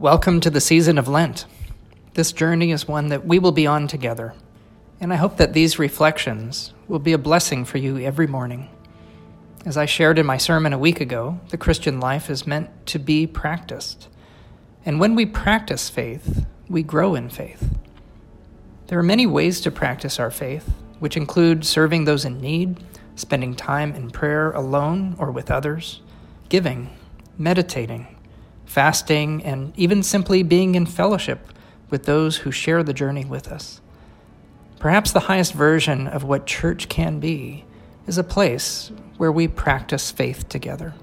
Welcome to the season of Lent. This journey is one that we will be on together, and I hope that these reflections will be a blessing for you every morning. As I shared in my sermon a week ago, the Christian life is meant to be practiced. And when we practice faith, we grow in faith. There are many ways to practice our faith, which include serving those in need, spending time in prayer alone or with others, giving, meditating, fasting, and even simply being in fellowship with those who share the journey with us. Perhaps the highest version of what church can be is a place where we practice faith together.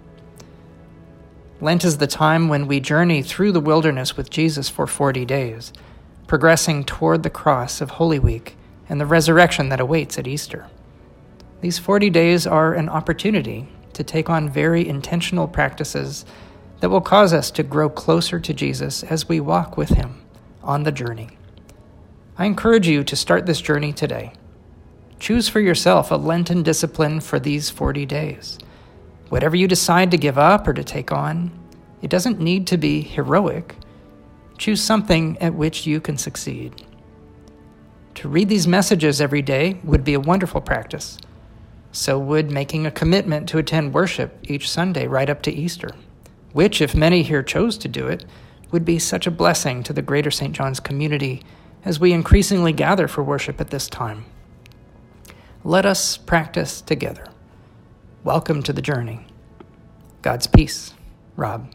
Lent is the time when we journey through the wilderness with Jesus for 40 days, progressing toward the cross of Holy Week and the resurrection that awaits at Easter. These 40 days are an opportunity to take on very intentional practices that will cause us to grow closer to Jesus as we walk with Him on the journey. I encourage you to start this journey today. Choose for yourself a Lenten discipline for these 40 days. Whatever you decide to give up or to take on, it doesn't need to be heroic. Choose something at which you can succeed. To read these messages every day would be a wonderful practice. So would making a commitment to attend worship each Sunday right up to Easter which, if many here chose to do it, would be such a blessing to the greater St. John's community as we increasingly gather for worship at this time. Let us practice together. Welcome to the journey. God's peace, Rob.